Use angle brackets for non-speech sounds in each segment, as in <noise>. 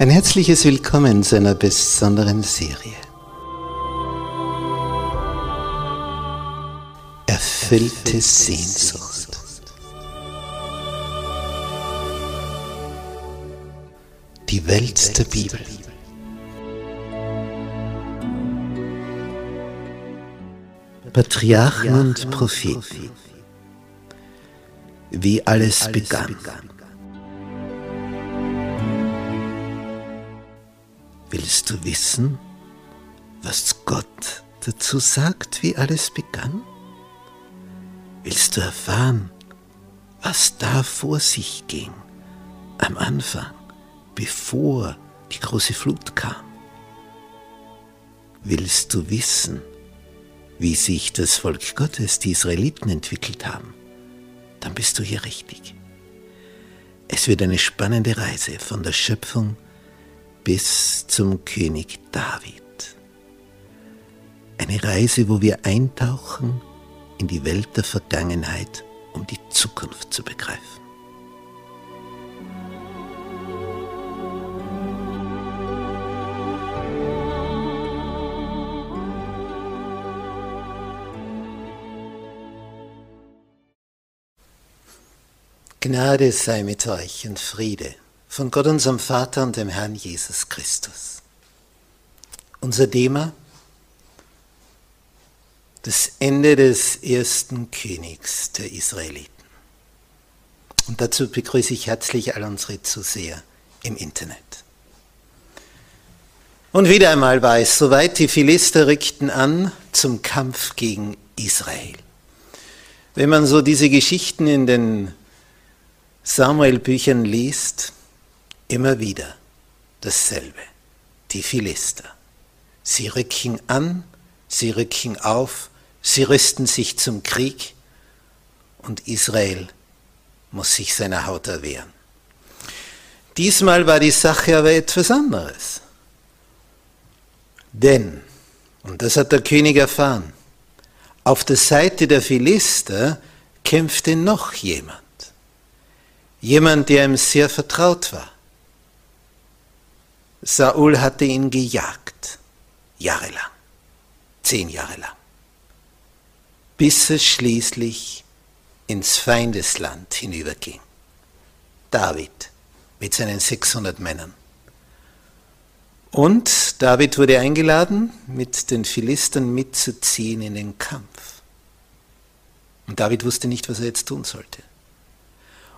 Ein herzliches Willkommen zu einer besonderen Serie. Erfüllte Sehnsucht. Die Welt der Bibel. Patriarchen und Propheten. Wie alles begann. Willst du wissen, was Gott dazu sagt, wie alles begann? Willst du erfahren, was da vor sich ging am Anfang, bevor die große Flut kam? Willst du wissen, wie sich das Volk Gottes, die Israeliten, entwickelt haben? Dann bist du hier richtig. Es wird eine spannende Reise von der Schöpfung bis zum König David. Eine Reise, wo wir eintauchen in die Welt der Vergangenheit, um die Zukunft zu begreifen. Gnade sei mit euch und Friede von Gott unserem Vater und dem Herrn Jesus Christus. Unser Thema, das Ende des ersten Königs der Israeliten. Und dazu begrüße ich herzlich all unsere Zuseher im Internet. Und wieder einmal war es soweit, die Philister rückten an zum Kampf gegen Israel. Wenn man so diese Geschichten in den Samuel-Büchern liest, immer wieder dasselbe. Die Philister. Sie rücken an, sie rücken auf, sie rüsten sich zum Krieg und Israel muss sich seiner Haut erwehren. Diesmal war die Sache aber etwas anderes. Denn, und das hat der König erfahren, auf der Seite der Philister kämpfte noch jemand. Jemand, der ihm sehr vertraut war. Saul hatte ihn gejagt, jahrelang, zehn Jahre lang, bis es schließlich ins Feindesland hinüberging. David mit seinen 600 Männern. Und David wurde eingeladen, mit den Philistern mitzuziehen in den Kampf. Und David wusste nicht, was er jetzt tun sollte.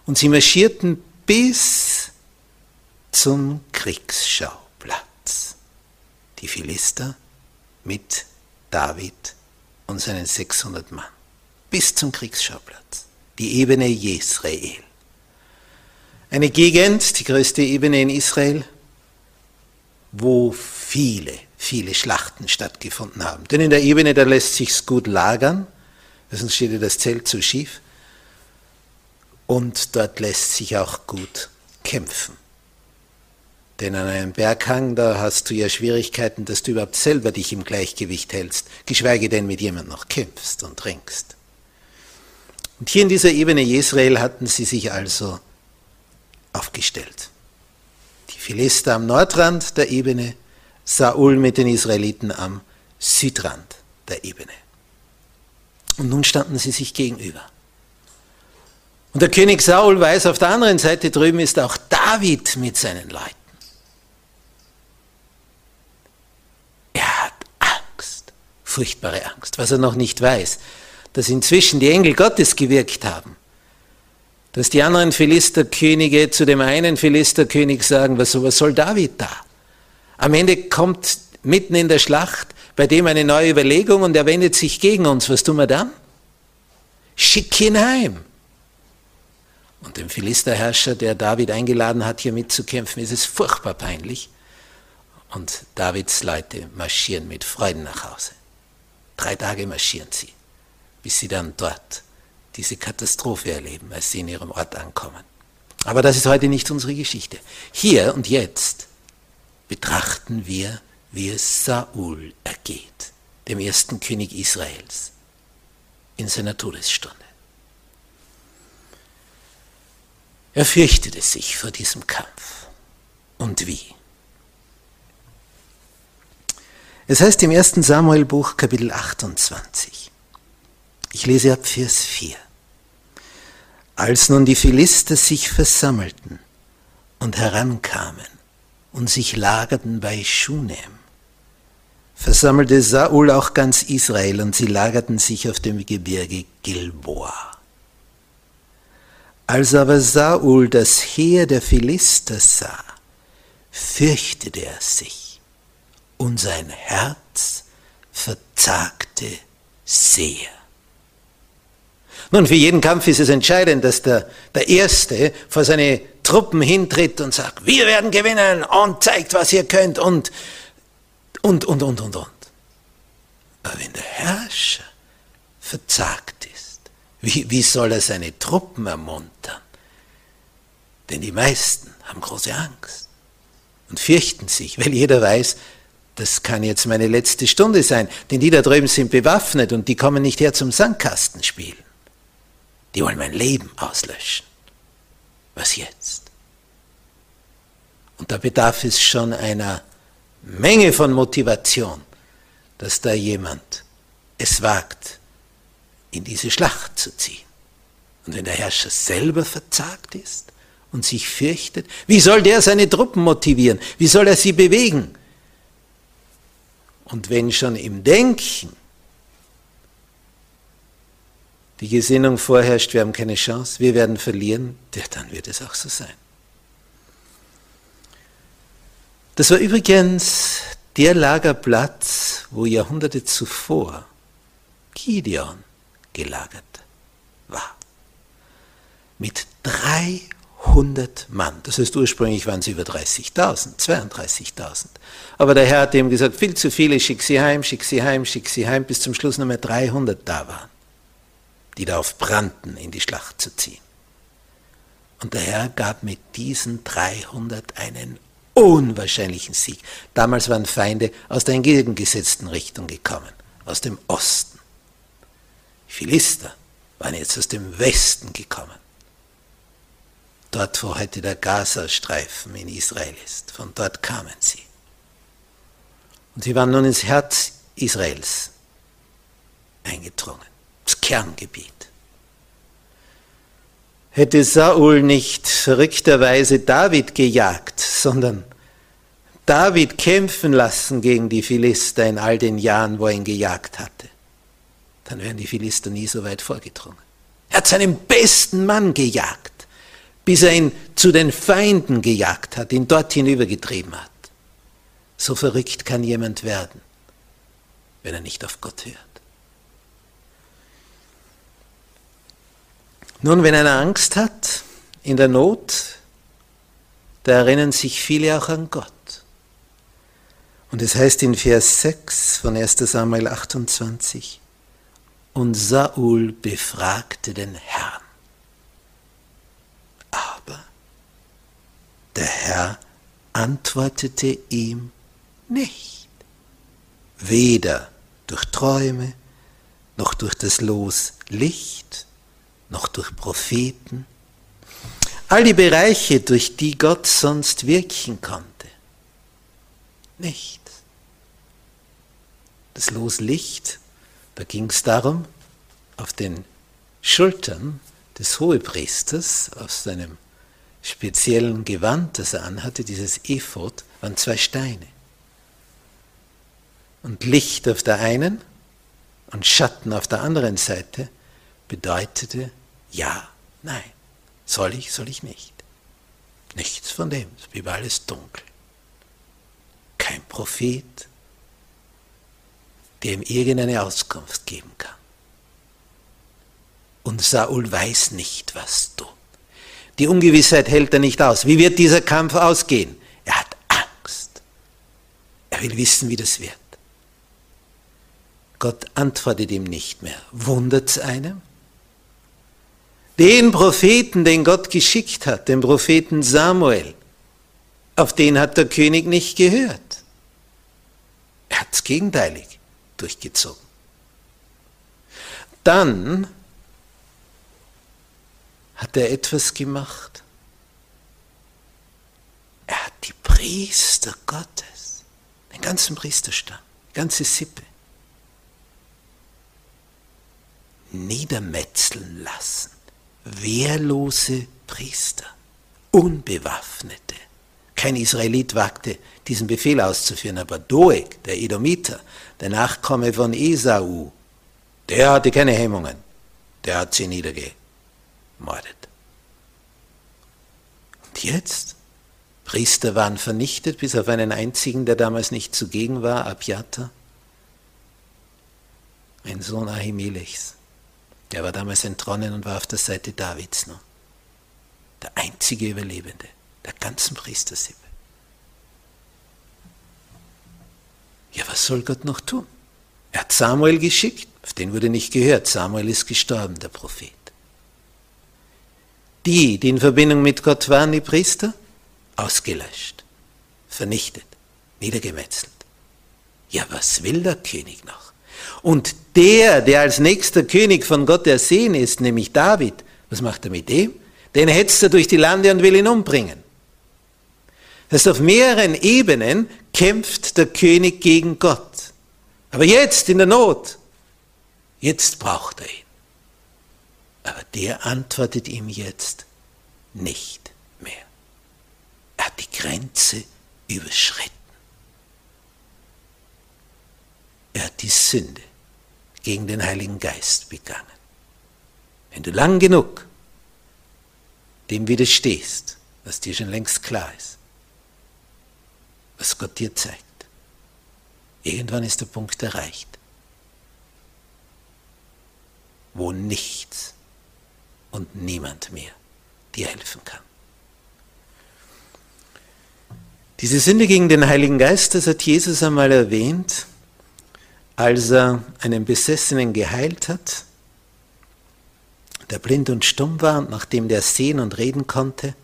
Und sie marschierten bis zum Kriegsschauplatz. Die Philister mit David und seinen 600 Mann. Bis zum Kriegsschauplatz. Die Ebene Jesrael. Eine Gegend, die größte Ebene in Israel, wo viele, viele Schlachten stattgefunden haben. Denn in der Ebene, da lässt sich's gut lagern, sonst steht ja das Zelt zu schief. Und dort lässt sich auch gut kämpfen. Denn an einem Berghang, da hast du ja Schwierigkeiten, dass du überhaupt selber dich im Gleichgewicht hältst, geschweige denn mit jemand noch kämpfst und ringst. Und hier in dieser Ebene Jesrael hatten sie sich also aufgestellt. Die Philister am Nordrand der Ebene, Saul mit den Israeliten am Südrand der Ebene. Und nun standen sie sich gegenüber. Und der König Saul weiß, auf der anderen Seite drüben ist auch David mit seinen Leuten. Furchtbare Angst, was er noch nicht weiß, dass inzwischen die Engel Gottes gewirkt haben, dass die anderen Philisterkönige zu dem einen Philisterkönig sagen, was, was soll David da? Am Ende kommt mitten in der Schlacht bei dem eine neue Überlegung und er wendet sich gegen uns. Was tun wir dann? Schick ihn heim. Und dem Philisterherrscher, der David eingeladen hat, hier mitzukämpfen, ist es furchtbar peinlich. Und Davids Leute marschieren mit Freuden nach Hause. Drei Tage marschieren sie, bis sie dann dort diese Katastrophe erleben, als sie in ihrem Ort ankommen. Aber das ist heute nicht unsere Geschichte. Hier und jetzt betrachten wir, wie es Saul ergeht, dem ersten König Israels, in seiner Todesstunde. Er fürchtete sich vor diesem Kampf. Und wie? Es heißt im 1. Samuelbuch Kapitel 28. Ich lese ab Vers 4. Als nun die Philister sich versammelten und herankamen und sich lagerten bei Schunem, versammelte Saul auch ganz Israel und sie lagerten sich auf dem Gebirge Gilboa. Als aber Saul das Heer der Philister sah, fürchtete er sich und sein Herz verzagte sehr. Nun, für jeden Kampf ist es entscheidend, dass der, der Erste vor seine Truppen hintritt und sagt, wir werden gewinnen und zeigt, was ihr könnt und, und, und, und, und, und. Aber wenn der Herrscher verzagt ist, wie, wie soll er seine Truppen ermuntern? Denn die meisten haben große Angst und fürchten sich, weil jeder weiß, das kann jetzt meine letzte Stunde sein, denn die da drüben sind bewaffnet und die kommen nicht her zum Sandkasten spielen. Die wollen mein Leben auslöschen. Was jetzt? Und da bedarf es schon einer Menge von Motivation, dass da jemand es wagt, in diese Schlacht zu ziehen. Und wenn der Herrscher selber verzagt ist und sich fürchtet, wie soll der seine Truppen motivieren? Wie soll er sie bewegen? Und wenn schon im Denken die Gesinnung vorherrscht, wir haben keine Chance, wir werden verlieren, ja, dann wird es auch so sein. Das war übrigens der Lagerplatz, wo Jahrhunderte zuvor Gideon gelagert war. Mit 300 Mann. Das heißt, ursprünglich waren es über 30.000, 32.000. Aber der Herr hat ihm gesagt, viel zu viele, schick sie heim, schick sie heim, schick sie heim, bis zum Schluss nur mehr 300 da waren die darauf brannten, in die Schlacht zu ziehen. Und der Herr gab mit diesen 300 einen unwahrscheinlichen Sieg. Damals waren Feinde aus der entgegengesetzten Richtung gekommen, aus dem Osten. Philister waren jetzt aus dem Westen gekommen. Dort, wo heute der Gazastreifen in Israel ist, von dort kamen sie. Und sie waren nun ins Herz Israels eingedrungen das Kerngebiet. Hätte Saul nicht verrückterweise David gejagt, sondern David kämpfen lassen gegen die Philister in all den Jahren, wo er ihn gejagt hatte, dann wären die Philister nie so weit vorgedrungen. Er hat seinen besten Mann gejagt, bis er ihn zu den Feinden gejagt hat, ihn dort hinübergetrieben hat. So verrückt kann jemand werden, wenn er nicht auf Gott hört. Nun, wenn einer Angst hat in der Not, da erinnern sich viele auch an Gott. Und es heißt in Vers 6 von 1 Samuel 28, und Saul befragte den Herrn. Aber der Herr antwortete ihm nicht, weder durch Träume noch durch das Los Licht noch durch Propheten. All die Bereiche, durch die Gott sonst wirken konnte. Nichts. Das Loslicht, da ging es darum, auf den Schultern des Hohepriesters, auf seinem speziellen Gewand, das er anhatte, dieses Ephod, waren zwei Steine. Und Licht auf der einen und Schatten auf der anderen Seite bedeutete, ja, nein. Soll ich, soll ich nicht. Nichts von dem. Es blieb alles dunkel. Kein Prophet, der ihm irgendeine Auskunft geben kann. Und Saul weiß nicht, was tun. Die Ungewissheit hält er nicht aus. Wie wird dieser Kampf ausgehen? Er hat Angst. Er will wissen, wie das wird. Gott antwortet ihm nicht mehr. Wundert es einem? Den Propheten, den Gott geschickt hat, den Propheten Samuel, auf den hat der König nicht gehört. Er hat es gegenteilig durchgezogen. Dann hat er etwas gemacht. Er hat die Priester Gottes, den ganzen Priesterstand, ganze Sippe. Niedermetzeln lassen. Wehrlose Priester, unbewaffnete. Kein Israelit wagte, diesen Befehl auszuführen, aber Doeg, der Edomiter, der Nachkomme von Esau, der hatte keine Hemmungen. Der hat sie niedergemordet. Und jetzt? Priester waren vernichtet, bis auf einen einzigen, der damals nicht zugegen war, Abjata, ein Sohn Ahimelechs. Der war damals entronnen und war auf der Seite Davids noch. Der einzige Überlebende der ganzen Priestersippe. Ja, was soll Gott noch tun? Er hat Samuel geschickt, auf den wurde nicht gehört. Samuel ist gestorben, der Prophet. Die, die in Verbindung mit Gott waren, die Priester, ausgelöscht, vernichtet, niedergemetzelt. Ja, was will der König noch? Und der, der als nächster König von Gott ersehen ist, nämlich David, was macht er mit dem? Den hetzt er durch die Lande und will ihn umbringen. Das heißt, auf mehreren Ebenen kämpft der König gegen Gott. Aber jetzt in der Not, jetzt braucht er ihn. Aber der antwortet ihm jetzt nicht mehr. Er hat die Grenze überschritten. Er hat die Sünde gegen den Heiligen Geist begangen. Wenn du lang genug dem widerstehst, was dir schon längst klar ist, was Gott dir zeigt, irgendwann ist der Punkt erreicht, wo nichts und niemand mehr dir helfen kann. Diese Sünde gegen den Heiligen Geist, das hat Jesus einmal erwähnt als er einen Besessenen geheilt hat, der blind und stumm war und nachdem der sehen und reden konnte,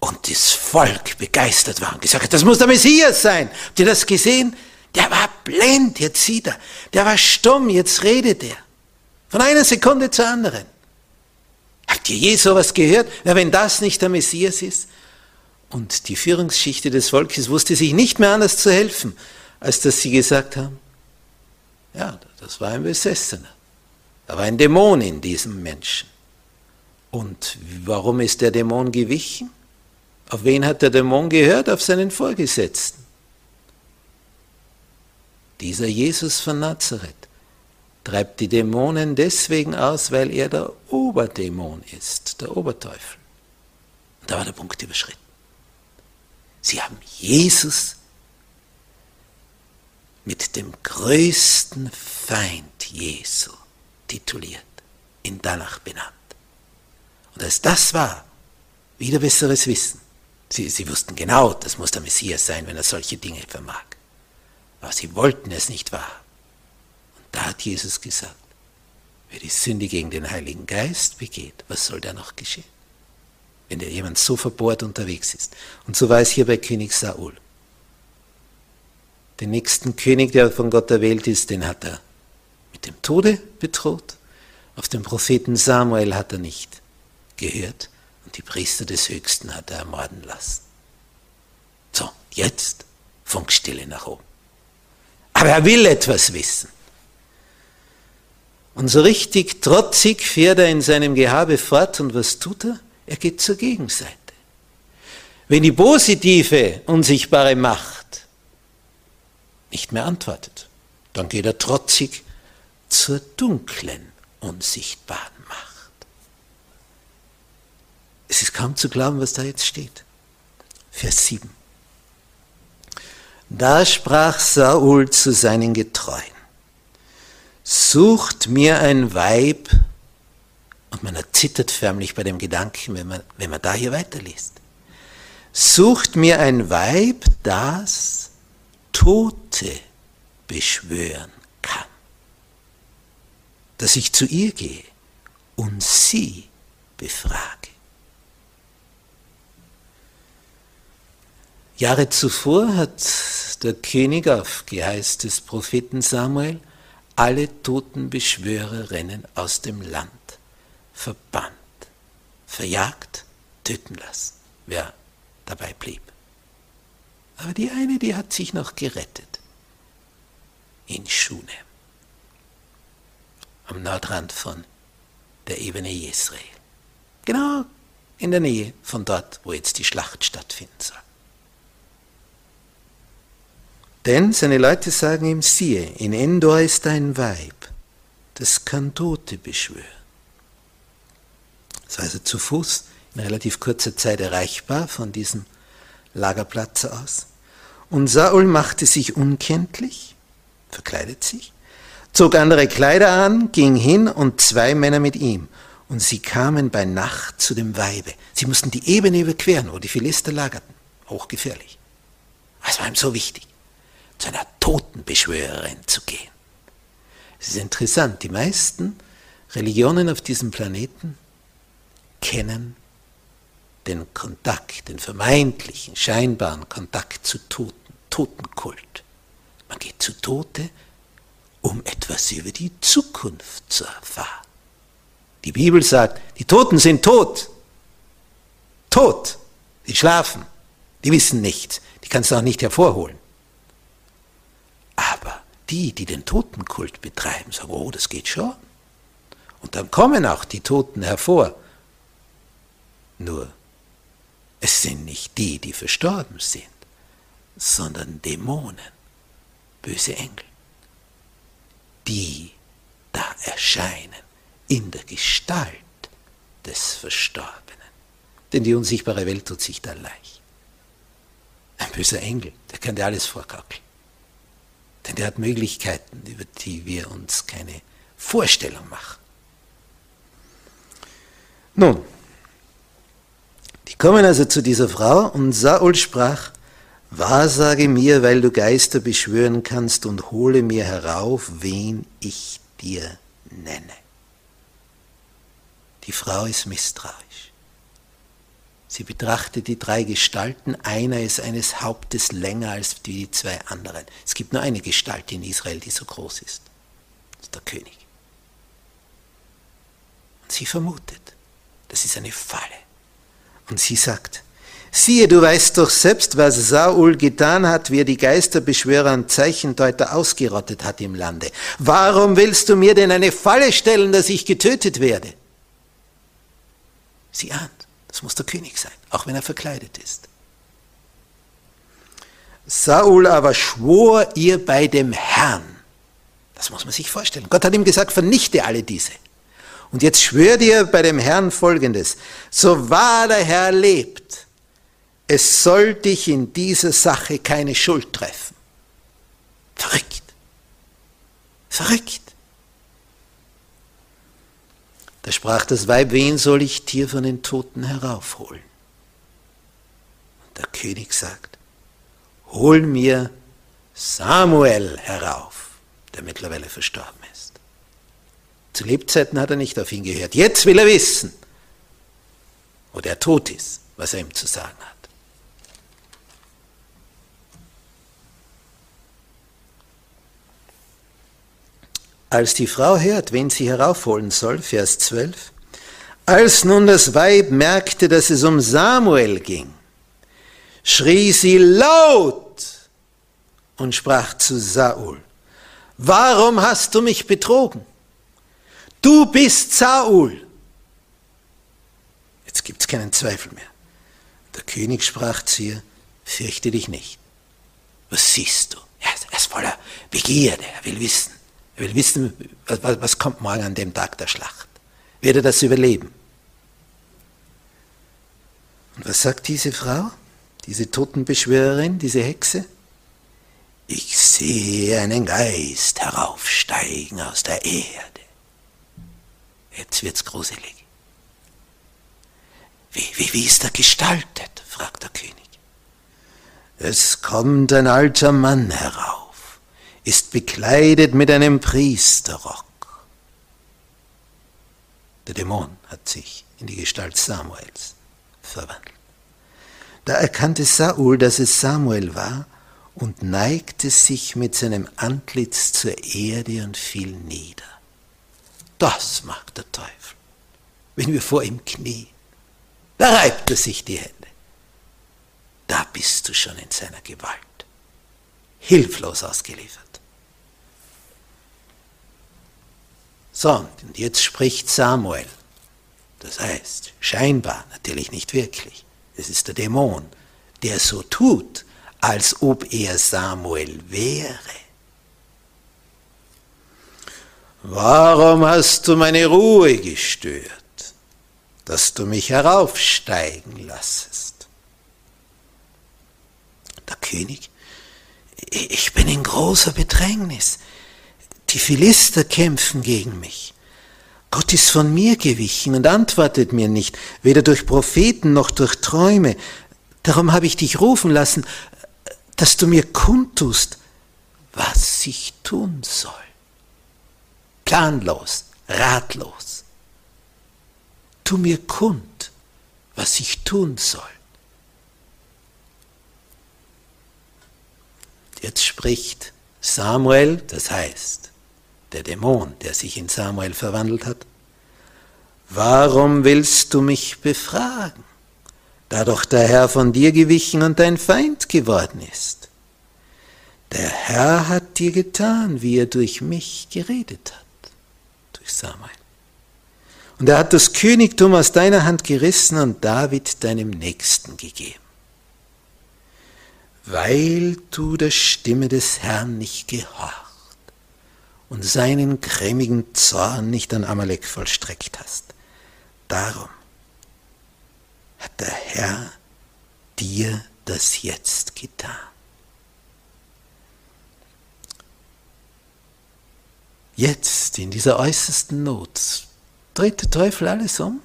und das Volk begeistert war und gesagt hat, das muss der Messias sein. Habt ihr das gesehen? Der war blind, jetzt sieht er. Der war stumm, jetzt redet er. Von einer Sekunde zur anderen. Habt ihr je sowas gehört? Ja, wenn das nicht der Messias ist? Und die Führungsschichte des Volkes wusste sich nicht mehr anders zu helfen, als dass sie gesagt haben, ja, das war ein Besessener. Da war ein Dämon in diesem Menschen. Und warum ist der Dämon gewichen? Auf wen hat der Dämon gehört? Auf seinen Vorgesetzten. Dieser Jesus von Nazareth treibt die Dämonen deswegen aus, weil er der Oberdämon ist, der Oberteufel. Und da war der Punkt überschritten. Sie haben Jesus mit dem größten Feind Jesu tituliert, ihn danach benannt. Und als das war, wieder besseres Wissen. Sie, sie wussten genau, das muss der Messias sein, wenn er solche Dinge vermag. Aber sie wollten es nicht wahr. Da hat Jesus gesagt, wer die Sünde gegen den Heiligen Geist begeht, was soll da noch geschehen? Wenn der jemand so verbohrt unterwegs ist. Und so war es hier bei König Saul. Den nächsten König, der von Gott erwählt ist, den hat er mit dem Tode bedroht. Auf den Propheten Samuel hat er nicht gehört und die Priester des Höchsten hat er ermorden lassen. So, jetzt Funkstille nach oben. Aber er will etwas wissen. Und so richtig trotzig fährt er in seinem Gehabe fort und was tut er? Er geht zur Gegenseite. Wenn die positive, unsichtbare Macht nicht mehr antwortet. Dann geht er trotzig zur dunklen, unsichtbaren Macht. Es ist kaum zu glauben, was da jetzt steht. Vers 7. Da sprach Saul zu seinen Getreuen, sucht mir ein Weib, und man erzittert förmlich bei dem Gedanken, wenn man, wenn man da hier weiterliest, sucht mir ein Weib, das Tote beschwören kann. Dass ich zu ihr gehe und sie befrage. Jahre zuvor hat der König auf Geheiß des Propheten Samuel alle toten Beschwörerinnen aus dem Land verbannt, verjagt, töten lassen, wer dabei blieb. Aber die eine, die hat sich noch gerettet. in Schunem, am Nordrand von der Ebene Jesrael. Genau in der Nähe von dort, wo jetzt die Schlacht stattfinden soll. Denn seine Leute sagen ihm, siehe, in Endor ist ein Weib, das kann Tote beschwören. Das war also zu Fuß in relativ kurzer Zeit erreichbar von diesem Lagerplatz aus. Und Saul machte sich unkenntlich, verkleidet sich, zog andere Kleider an, ging hin und zwei Männer mit ihm. Und sie kamen bei Nacht zu dem Weibe. Sie mussten die Ebene überqueren, wo die Philister lagerten. Hochgefährlich. Was war ihm so wichtig? Zu einer Totenbeschwörerin zu gehen. Es ist interessant, die meisten Religionen auf diesem Planeten kennen den Kontakt, den vermeintlichen, scheinbaren Kontakt zu Toten, Totenkult. Man geht zu Tote, um etwas über die Zukunft zu erfahren. Die Bibel sagt, die Toten sind tot. Tot. Die schlafen. Die wissen nichts. Die kannst du auch nicht hervorholen. Die, die den Totenkult betreiben, sagen, oh, das geht schon. Und dann kommen auch die Toten hervor. Nur es sind nicht die, die verstorben sind, sondern Dämonen, böse Engel, die da erscheinen in der Gestalt des Verstorbenen. Denn die unsichtbare Welt tut sich da leicht. Ein böser Engel, der kann dir alles vorgaukeln. Denn der hat Möglichkeiten, über die wir uns keine Vorstellung machen. Nun, die kommen also zu dieser Frau und Saul sprach, Wahrsage mir, weil du Geister beschwören kannst und hole mir herauf, wen ich dir nenne. Die Frau ist misstrauisch. Sie betrachtet die drei Gestalten, einer ist eines Hauptes länger als die zwei anderen. Es gibt nur eine Gestalt in Israel, die so groß ist. Das ist der König. Und sie vermutet, das ist eine Falle. Und sie sagt, siehe, du weißt doch selbst, was Saul getan hat, wie er die Geisterbeschwörer und Zeichendeuter ausgerottet hat im Lande. Warum willst du mir denn eine Falle stellen, dass ich getötet werde? Sie ahnt, das muss der König sein, auch wenn er verkleidet ist. Saul aber schwor ihr bei dem Herrn. Das muss man sich vorstellen. Gott hat ihm gesagt, vernichte alle diese. Und jetzt schwört ihr bei dem Herrn Folgendes, so wahr der Herr lebt, es soll dich in dieser Sache keine Schuld treffen. Verrückt. Verrückt. Da sprach das Weib, wen soll ich dir von den Toten heraufholen? Und der König sagt, hol mir Samuel herauf, der mittlerweile verstorben zu Lebzeiten hat er nicht auf ihn gehört. Jetzt will er wissen, wo der tot ist, was er ihm zu sagen hat. Als die Frau hört, wen sie heraufholen soll, Vers 12, als nun das Weib merkte, dass es um Samuel ging, schrie sie laut und sprach zu Saul, warum hast du mich betrogen? Du bist Saul. Jetzt gibt es keinen Zweifel mehr. Der König sprach zu ihr, fürchte dich nicht. Was siehst du? Er ist voller Begierde, er will wissen. Er will wissen, was, kommt morgen an dem Tag der Schlacht. Wird er das überleben? Und was sagt diese Frau, diese Totenbeschwörerin, diese Hexe? Ich sehe einen Geist heraufsteigen aus der Erde. Jetzt wird's gruselig. Wie, wie, wie ist er gestaltet? fragt der König. Es kommt ein alter Mann herauf, ist bekleidet mit einem Priesterrock. Der Dämon hat sich in die Gestalt Samuels verwandelt. Da erkannte Saul, dass es Samuel war, und neigte sich mit seinem Antlitz zur Erde und fiel nieder. Das mag der Teufel, wenn wir vor ihm knien. Da reibt er sich die Hände. Da bist du schon in seiner Gewalt, hilflos ausgeliefert. So, und jetzt spricht Samuel. Das heißt, scheinbar, natürlich nicht wirklich. Es ist der Dämon, der so tut, als ob er Samuel wäre. Warum hast du meine Ruhe gestört, dass du mich heraufsteigen lassest? Der König, ich bin in großer Bedrängnis. Die Philister kämpfen gegen mich. Gott ist von mir gewichen und antwortet mir nicht, weder durch Propheten noch durch Träume. Darum habe ich dich rufen lassen, dass du mir kundtust, was ich tun soll. Planlos, ratlos. Tu mir kund, was ich tun soll. Jetzt spricht Samuel, das heißt, der Dämon, der sich in Samuel verwandelt hat, warum willst du mich befragen, da doch der Herr von dir gewichen und dein Feind geworden ist? Der Herr hat dir getan, wie er durch mich geredet hat, durch Samuel. Und er hat das Königtum aus deiner Hand gerissen und David deinem Nächsten gegeben. Weil du der Stimme des Herrn nicht gehorcht und seinen grämigen Zorn nicht an Amalek vollstreckt hast. Darum hat der Herr dir das jetzt getan. Jetzt, in dieser äußersten Not, dreht der Teufel alles um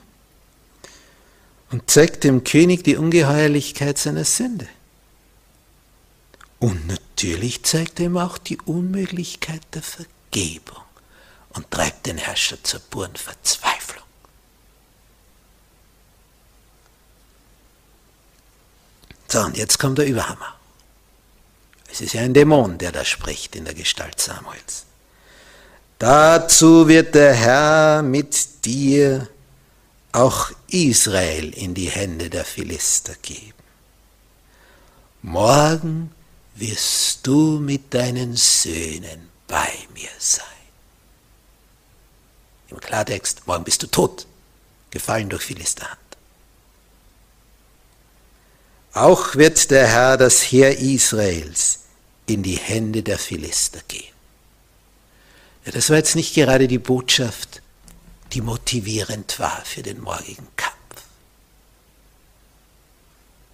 und zeigt dem König die Ungeheuerlichkeit seiner Sünde. Und natürlich zeigt er ihm auch die Unmöglichkeit der Vergebung. Vergebung und treibt den Herrscher zur puren Verzweiflung. So, und jetzt kommt der Überhammer. Es ist ja ein Dämon, der da spricht in der Gestalt Samuels. Dazu wird der Herr mit dir auch Israel in die Hände der Philister geben. Morgen wirst du mit deinen Söhnen bei mir sein. Im Klartext, morgen bist du tot, gefallen durch Philisterhand. Auch wird der Herr das Heer Israels in die Hände der Philister geben. Ja, das war jetzt nicht gerade die Botschaft, die motivierend war für den morgigen Kampf.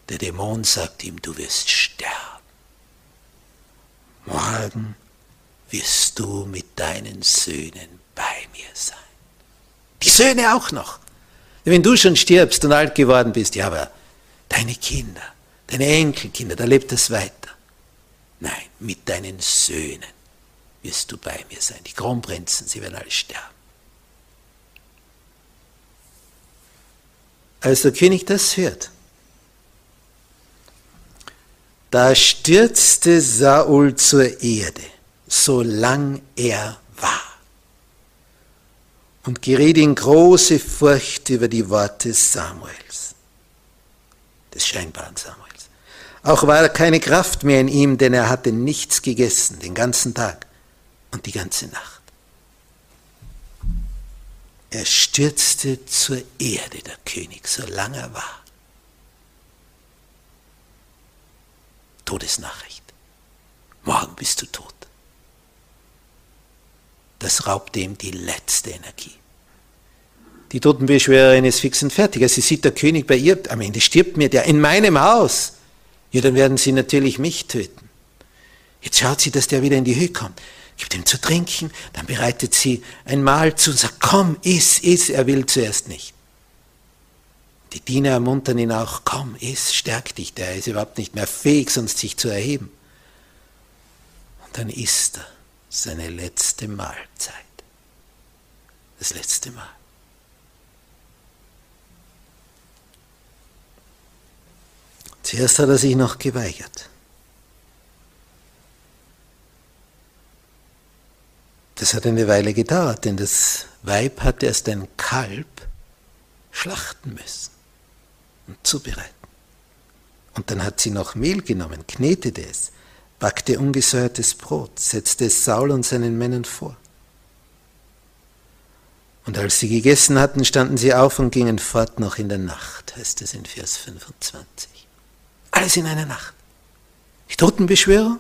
Der Dämon sagt ihm, du wirst sterben. Morgen wirst du mit deinen Söhnen bei mir sein. Die Söhne auch noch. Wenn du schon stirbst und alt geworden bist, ja, aber deine Kinder, deine Enkelkinder, da lebt es weiter. Nein, mit deinen Söhnen wirst du bei mir sein. Die Kronprinzen, sie werden alle sterben. Als der König das hört, da stürzte Saul zur Erde solang er war. Und geriet in große Furcht über die Worte Samuels, des scheinbaren Samuels. Auch war keine Kraft mehr in ihm, denn er hatte nichts gegessen den ganzen Tag und die ganze Nacht. Er stürzte zur Erde, der König, solange er war. Todesnachricht. Morgen bist du tot das raubt ihm die letzte Energie. Die Totenbeschwörerin ist fix und fertig. Sie sieht der König bei ihr, am Ende stirbt mir der in meinem Haus. Ja, dann werden sie natürlich mich töten. Jetzt schaut sie, dass der wieder in die Höhe kommt. Gibt ihm zu trinken, dann bereitet sie ein Mahl zu und sagt, komm, iss, iss. Er will zuerst nicht. Die Diener ermuntern ihn auch, komm, iss, stärk dich. Der ist überhaupt nicht mehr fähig, sonst sich zu erheben. Und dann isst er seine letzte Mahlzeit. Das letzte Mal. Zuerst hat er sich noch geweigert. Das hat eine Weile gedauert, denn das Weib hat erst ein Kalb schlachten müssen und zubereiten. Und dann hat sie noch Mehl genommen, knetete es, backte ungesäuertes Brot, setzte es Saul und seinen Männern vor. Und als sie gegessen hatten, standen sie auf und gingen fort noch in der Nacht, heißt es in Vers 25. Alles in einer Nacht. Die Totenbeschwörung,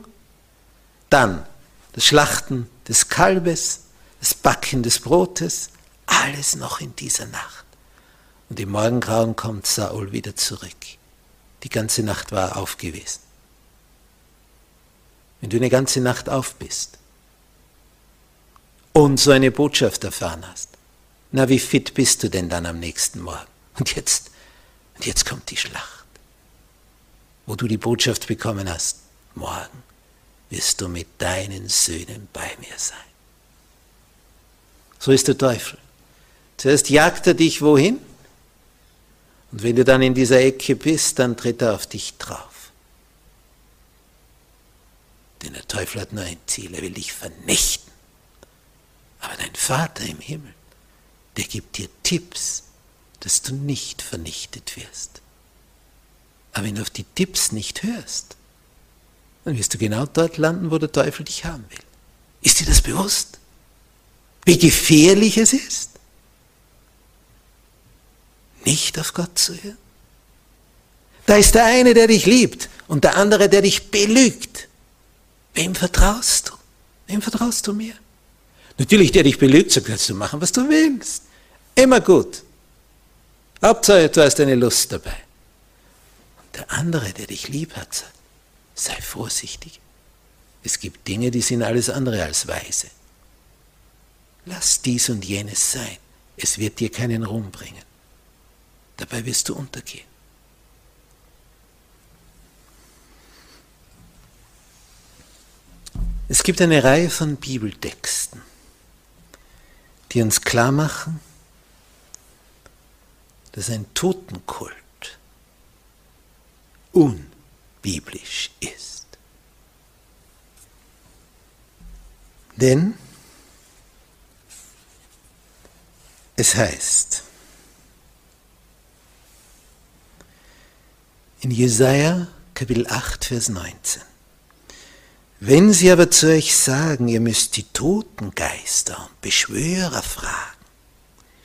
dann das Schlachten des Kalbes, das Backen des Brotes, alles noch in dieser Nacht. Und im Morgengrauen kommt Saul wieder zurück. Die ganze Nacht war er auf gewesen. Wenn du eine ganze Nacht auf bist und so eine Botschaft erfahren hast, na wie fit bist du denn dann am nächsten Morgen? Und jetzt, und jetzt kommt die Schlacht, wo du die Botschaft bekommen hast, morgen wirst du mit deinen Söhnen bei mir sein. So ist der Teufel. Zuerst jagt er dich wohin? Und wenn du dann in dieser Ecke bist, dann tritt er auf dich drauf. Denn der Teufel hat nur ein Ziel, er will dich vernichten. Aber dein Vater im Himmel, der gibt dir Tipps, dass du nicht vernichtet wirst. Aber wenn du auf die Tipps nicht hörst, dann wirst du genau dort landen, wo der Teufel dich haben will. Ist dir das bewusst? Wie gefährlich es ist? Nicht auf Gott zu hören? Da ist der eine, der dich liebt und der andere, der dich belügt. Wem vertraust du? Wem vertraust du mir? Natürlich, der dich belügt, so kannst du machen, was du willst. Immer gut. Hauptsache, du hast eine Lust dabei. Und der andere, der dich lieb hat, sagt, sei vorsichtig. Es gibt Dinge, die sind alles andere als weise. Lass dies und jenes sein. Es wird dir keinen Ruhm bringen. Dabei wirst du untergehen. Es gibt eine Reihe von Bibeltexten, die uns klar machen, dass ein Totenkult unbiblisch ist. Denn es heißt, in Jesaja Kapitel 8, Vers 19. Wenn sie aber zu euch sagen, ihr müsst die Totengeister und Beschwörer fragen,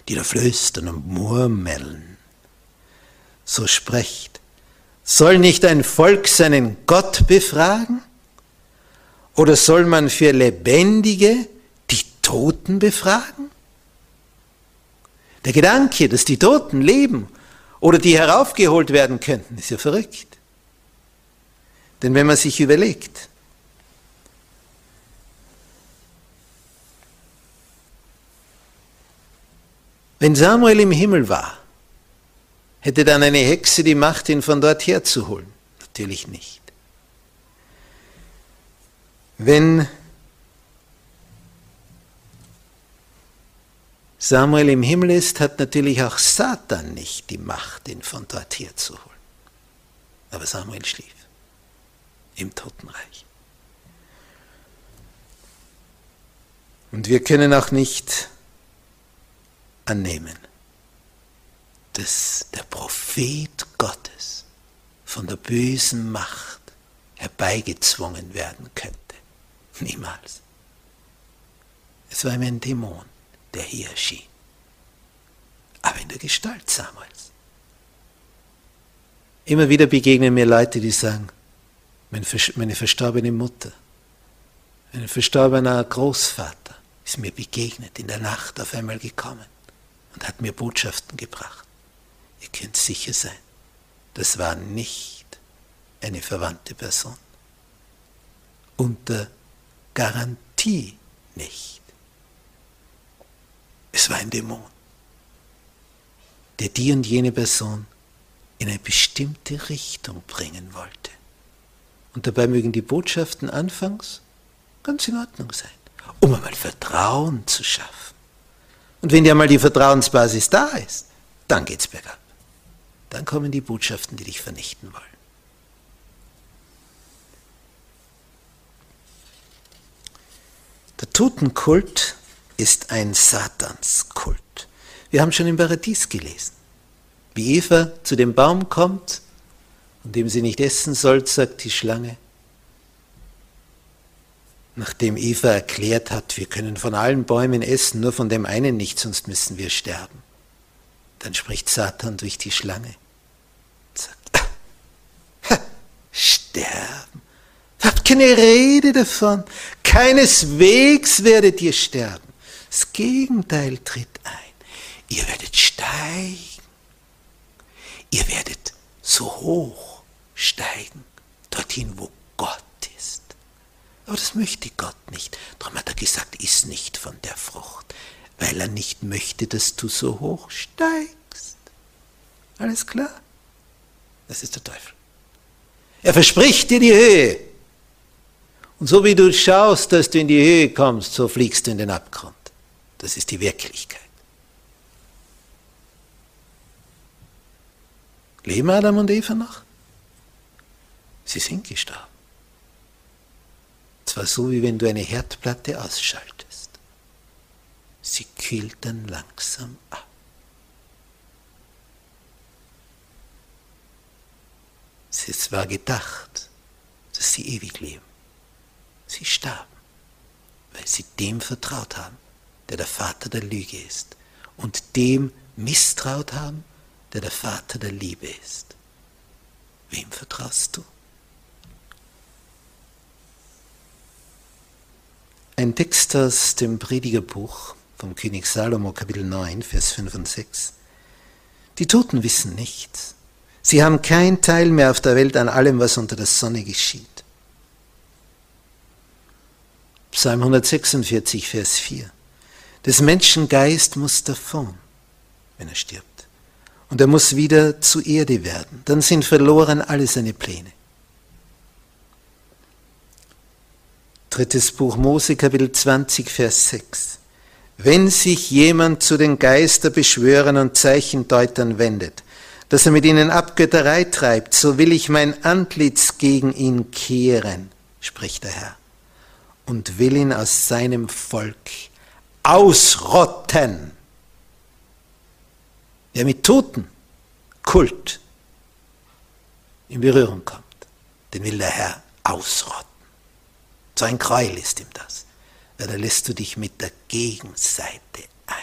die da flüstern und murmeln, so sprecht, soll nicht ein Volk seinen Gott befragen? Oder soll man für Lebendige die Toten befragen? Der Gedanke, dass die Toten leben oder die heraufgeholt werden könnten, ist ja verrückt. Denn wenn man sich überlegt, wenn Samuel im Himmel war, hätte dann eine Hexe die Macht, ihn von dort herzuholen? Natürlich nicht. Wenn Samuel im Himmel ist, hat natürlich auch Satan nicht die Macht, ihn von dort herzuholen. Aber Samuel schlief im Totenreich. Und wir können auch nicht annehmen, dass der Prophet Gottes von der bösen Macht herbeigezwungen werden könnte. Niemals. Es war ihm ein Dämon der hier erschien. Aber in der Gestalt Samuels. Immer wieder begegnen mir Leute, die sagen, meine verstorbene Mutter, mein verstorbener Großvater ist mir begegnet, in der Nacht auf einmal gekommen und hat mir Botschaften gebracht. Ihr könnt sicher sein, das war nicht eine verwandte Person. Unter Garantie nicht. Es war ein Dämon, der die und jene Person in eine bestimmte Richtung bringen wollte. Und dabei mögen die Botschaften anfangs ganz in Ordnung sein, um einmal Vertrauen zu schaffen. Und wenn ja mal die Vertrauensbasis da ist, dann geht's bergab. Dann kommen die Botschaften, die dich vernichten wollen. Der Totenkult ist ein Satanskult. Wir haben schon im Paradies gelesen. Wie Eva zu dem Baum kommt, und dem sie nicht essen soll, sagt die Schlange, nachdem Eva erklärt hat, wir können von allen Bäumen essen, nur von dem einen nicht, sonst müssen wir sterben. Dann spricht Satan durch die Schlange und sagt, <laughs> sterben. Habt keine Rede davon. Keineswegs werdet ihr sterben. Das Gegenteil tritt ein. Ihr werdet steigen. Ihr werdet so hoch steigen, dorthin, wo. Aber das möchte Gott nicht. Darum hat er gesagt, iss nicht von der Frucht, weil er nicht möchte, dass du so hoch steigst. Alles klar? Das ist der Teufel. Er verspricht dir die Höhe. Und so wie du schaust, dass du in die Höhe kommst, so fliegst du in den Abgrund. Das ist die Wirklichkeit. Leben Adam und Eva noch? Sie sind gestorben. Zwar so, wie wenn du eine Herdplatte ausschaltest. Sie kühlt dann langsam ab. Es war gedacht, dass sie ewig leben. Sie starben, weil sie dem vertraut haben, der der Vater der Lüge ist, und dem misstraut haben, der der Vater der Liebe ist. Wem vertraust du? Ein Text aus dem Predigerbuch vom König Salomo, Kapitel 9, Vers 5 und 6. Die Toten wissen nichts. Sie haben kein Teil mehr auf der Welt an allem, was unter der Sonne geschieht. Psalm 146, Vers 4. Des Menschen Geist muss davon, wenn er stirbt. Und er muss wieder zu Erde werden. Dann sind verloren alle seine Pläne. Drittes Buch Mose, Kapitel 20, Vers 6. Wenn sich jemand zu den Geisterbeschwörern und Zeichendeutern wendet, dass er mit ihnen Abgötterei treibt, so will ich mein Antlitz gegen ihn kehren, spricht der Herr, und will ihn aus seinem Volk ausrotten. Wer mit Toten, Kult in Berührung kommt, den will der Herr ausrotten. So ein Gräuel ist ihm das. Ja, da lässt du dich mit der Gegenseite ein.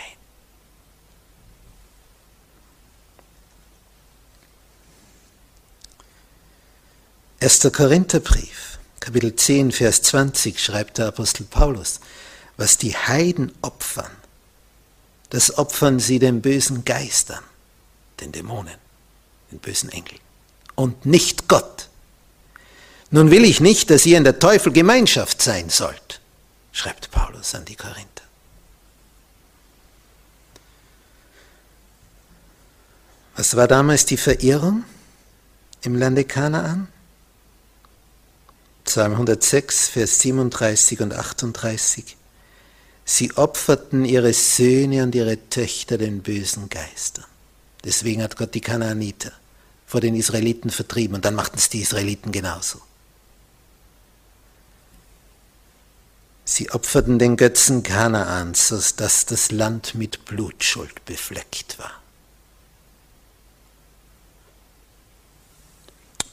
1. Korintherbrief, Kapitel 10, Vers 20 schreibt der Apostel Paulus, was die Heiden opfern, das opfern sie den bösen Geistern, den Dämonen, den bösen Engeln und nicht Gott. Nun will ich nicht, dass ihr in der Teufel Gemeinschaft sein sollt, schreibt Paulus an die Korinther. Was war damals die Verirrung im Lande Kanaan? Psalm 106, Vers 37 und 38. Sie opferten ihre Söhne und ihre Töchter den bösen Geistern. Deswegen hat Gott die Kanaaniter vor den Israeliten vertrieben und dann machten es die Israeliten genauso. Sie opferten den Götzen Kanaans, sodass das Land mit Blutschuld befleckt war.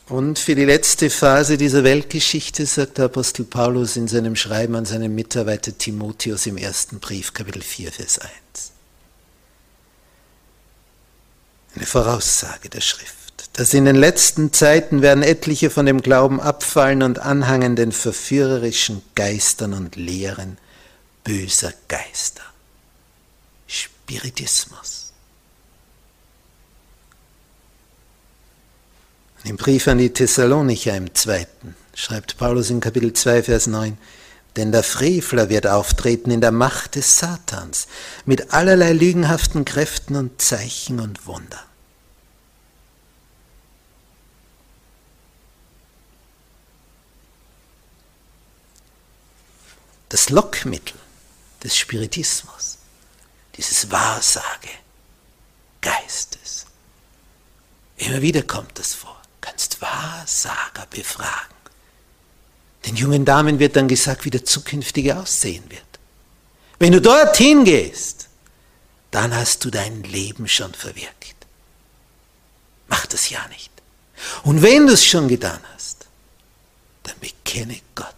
Und für die letzte Phase dieser Weltgeschichte sagt der Apostel Paulus in seinem Schreiben an seinen Mitarbeiter Timotheus im ersten Brief, Kapitel 4, Vers 1. Eine Voraussage der Schrift dass in den letzten Zeiten werden etliche von dem Glauben abfallen und anhangen den verführerischen Geistern und Lehren böser Geister. Spiritismus. Und Im Brief an die Thessalonicher im zweiten schreibt Paulus in Kapitel 2, Vers 9, denn der Frevler wird auftreten in der Macht des Satans mit allerlei lügenhaften Kräften und Zeichen und Wundern. Das Lockmittel des Spiritismus, dieses Wahrsage Geistes. Immer wieder kommt das vor. Du kannst Wahrsager befragen. Den jungen Damen wird dann gesagt, wie der zukünftige aussehen wird. Wenn du dorthin gehst, dann hast du dein Leben schon verwirkt. Mach das ja nicht. Und wenn du es schon getan hast, dann bekenne Gott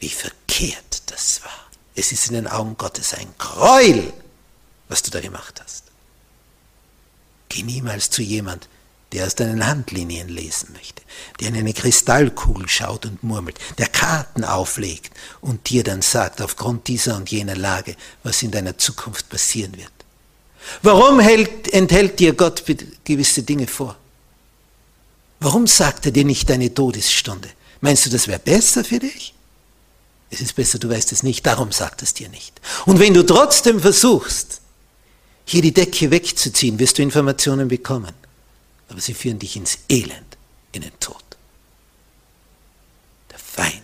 wie verkehrt das war. Es ist in den Augen Gottes ein Gräuel, was du da gemacht hast. Geh niemals zu jemand, der aus deinen Handlinien lesen möchte, der in eine Kristallkugel schaut und murmelt, der Karten auflegt und dir dann sagt, aufgrund dieser und jener Lage, was in deiner Zukunft passieren wird. Warum hält, enthält dir Gott gewisse Dinge vor? Warum sagt er dir nicht deine Todesstunde? Meinst du, das wäre besser für dich? Es ist besser, du weißt es nicht, darum sagt es dir nicht. Und wenn du trotzdem versuchst, hier die Decke wegzuziehen, wirst du Informationen bekommen. Aber sie führen dich ins Elend, in den Tod. Der Feind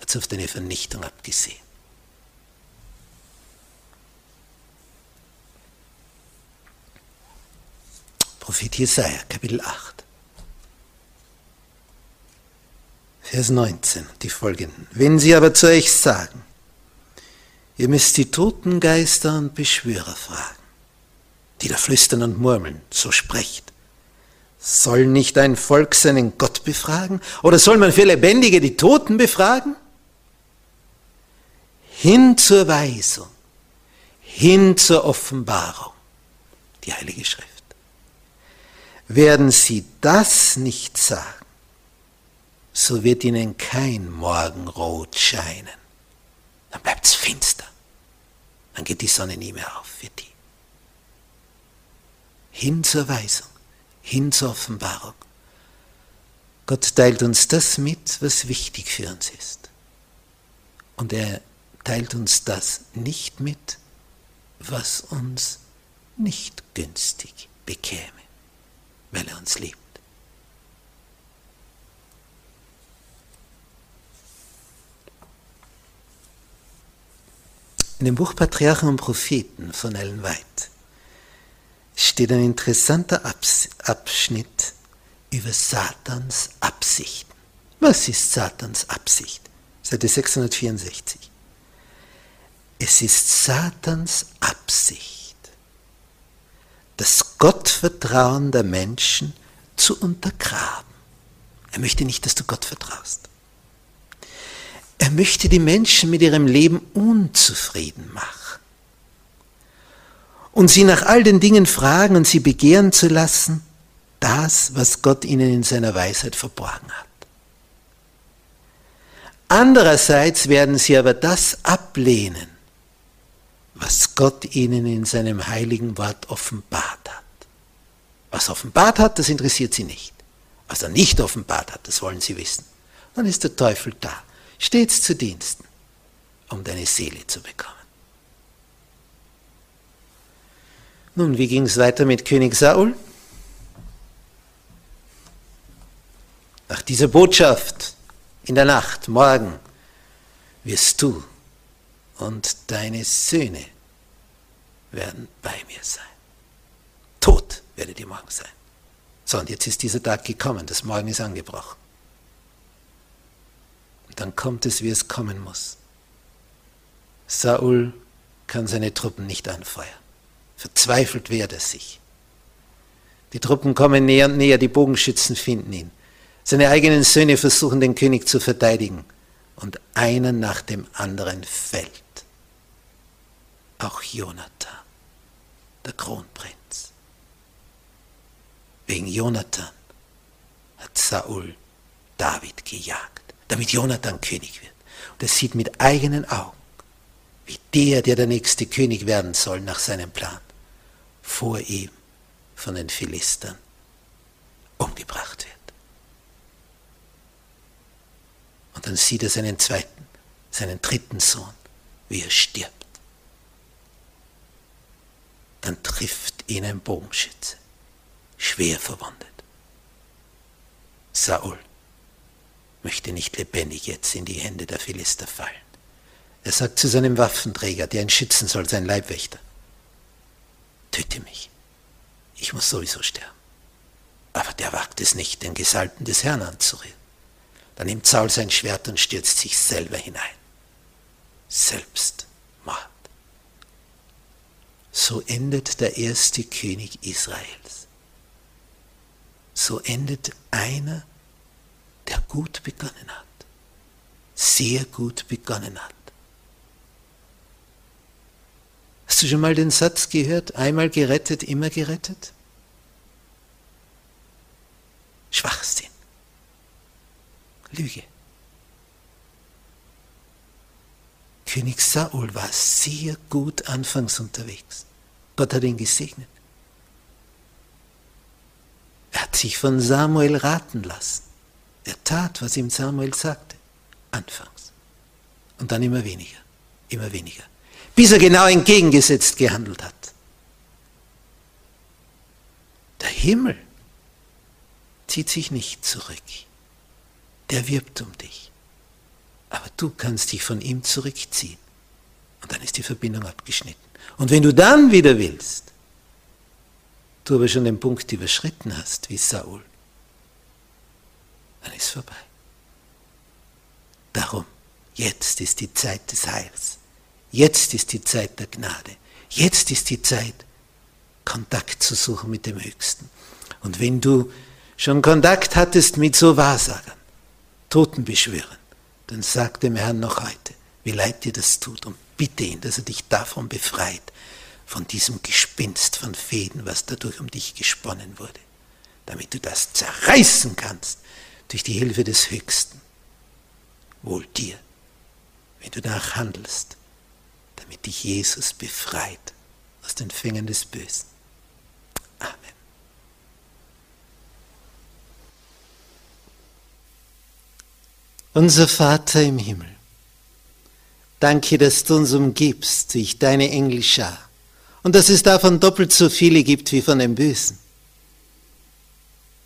hat auf deine Vernichtung abgesehen. Prophet Jesaja, Kapitel 8. Vers 19, die folgenden. Wenn sie aber zu euch sagen, ihr müsst die toten Geister und Beschwörer fragen, die da flüstern und murmeln, so sprecht. Soll nicht ein Volk seinen Gott befragen? Oder soll man für Lebendige die Toten befragen? Hin zur Weisung, hin zur Offenbarung, die Heilige Schrift. Werden sie das nicht sagen, so wird ihnen kein Morgenrot scheinen. Dann bleibt es finster. Dann geht die Sonne nie mehr auf für die. Hin zur Weisung, hin zur Offenbarung. Gott teilt uns das mit, was wichtig für uns ist. Und er teilt uns das nicht mit, was uns nicht günstig bekäme, weil er uns liebt. In dem Buch Patriarchen und Propheten von Ellen White steht ein interessanter Abschnitt über Satans Absichten. Was ist Satans Absicht? Seite 664. Es ist Satans Absicht, das Gottvertrauen der Menschen zu untergraben. Er möchte nicht, dass du Gott vertraust. Er möchte die Menschen mit ihrem Leben unzufrieden machen. Und sie nach all den Dingen fragen und sie begehren zu lassen, das, was Gott ihnen in seiner Weisheit verborgen hat. Andererseits werden sie aber das ablehnen, was Gott ihnen in seinem heiligen Wort offenbart hat. Was offenbart hat, das interessiert sie nicht. Was er nicht offenbart hat, das wollen sie wissen. Dann ist der Teufel da stets zu Diensten, um deine Seele zu bekommen. Nun, wie ging es weiter mit König Saul? Nach dieser Botschaft in der Nacht, morgen, wirst du und deine Söhne werden bei mir sein. Tod werdet ihr morgen sein. So, und jetzt ist dieser Tag gekommen, das Morgen ist angebrochen dann kommt es, wie es kommen muss. Saul kann seine Truppen nicht anfeuern. Verzweifelt wehrt er sich. Die Truppen kommen näher und näher, die Bogenschützen finden ihn. Seine eigenen Söhne versuchen den König zu verteidigen und einer nach dem anderen fällt. Auch Jonathan, der Kronprinz. Wegen Jonathan hat Saul David gejagt damit Jonathan König wird. Und er sieht mit eigenen Augen, wie der, der der nächste König werden soll nach seinem Plan, vor ihm von den Philistern umgebracht wird. Und dann sieht er seinen zweiten, seinen dritten Sohn, wie er stirbt. Dann trifft ihn ein Bogenschütze, schwer verwundet. Saul möchte nicht lebendig jetzt in die Hände der Philister fallen. Er sagt zu seinem Waffenträger, der ihn schützen soll, sein Leibwächter, töte mich. Ich muss sowieso sterben. Aber der wagt es nicht, den Gesalbten des Herrn anzurühren. Dann nimmt Saul sein Schwert und stürzt sich selber hinein. Selbstmord. So endet der erste König Israels. So endet einer der gut begonnen hat. sehr gut begonnen hat. Hast du schon mal den Satz gehört, einmal gerettet, immer gerettet? Schwachsinn. Lüge. König Saul war sehr gut anfangs unterwegs. Gott hat ihn gesegnet. Er hat sich von Samuel raten lassen. Er tat, was ihm Samuel sagte. Anfangs. Und dann immer weniger, immer weniger. Bis er genau entgegengesetzt gehandelt hat. Der Himmel zieht sich nicht zurück. Der wirbt um dich. Aber du kannst dich von ihm zurückziehen. Und dann ist die Verbindung abgeschnitten. Und wenn du dann wieder willst, du aber schon den Punkt überschritten hast, wie Saul, ist vorbei. Darum, jetzt ist die Zeit des Heils. Jetzt ist die Zeit der Gnade. Jetzt ist die Zeit, Kontakt zu suchen mit dem Höchsten. Und wenn du schon Kontakt hattest mit so Wahrsagern, Totenbeschwörern, dann sag dem Herrn noch heute, wie leid dir das tut und bitte ihn, dass er dich davon befreit, von diesem Gespinst von Fäden, was dadurch um dich gesponnen wurde, damit du das zerreißen kannst durch die Hilfe des Höchsten. Wohl dir, wenn du danach handelst, damit dich Jesus befreit aus den Fängen des Bösen. Amen. Unser Vater im Himmel, danke, dass du uns umgibst durch deine Engelschar und dass es davon doppelt so viele gibt wie von dem Bösen.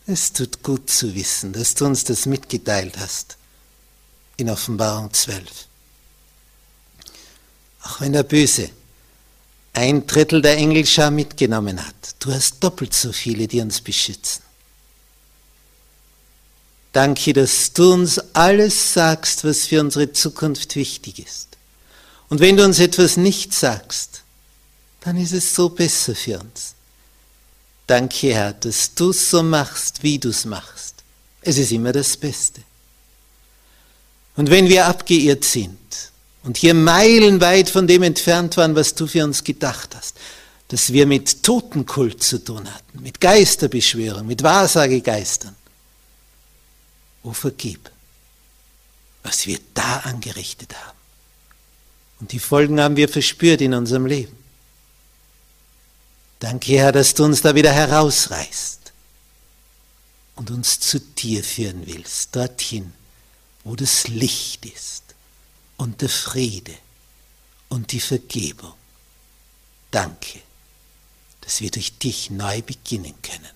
Es tut gut zu wissen, dass du uns das mitgeteilt hast in Offenbarung 12. Auch wenn der Böse ein Drittel der Engelschar mitgenommen hat, du hast doppelt so viele, die uns beschützen. Danke, dass du uns alles sagst, was für unsere Zukunft wichtig ist. Und wenn du uns etwas nicht sagst, dann ist es so besser für uns. Danke, Herr, dass du es so machst, wie du es machst. Es ist immer das Beste. Und wenn wir abgeirrt sind und hier meilenweit von dem entfernt waren, was du für uns gedacht hast, dass wir mit Totenkult zu tun hatten, mit Geisterbeschwörung, mit Wahrsagegeistern, oh vergib, was wir da angerichtet haben. Und die Folgen haben wir verspürt in unserem Leben. Danke, Herr, dass du uns da wieder herausreißt und uns zu dir führen willst, dorthin, wo das Licht ist und der Friede und die Vergebung. Danke, dass wir durch dich neu beginnen können.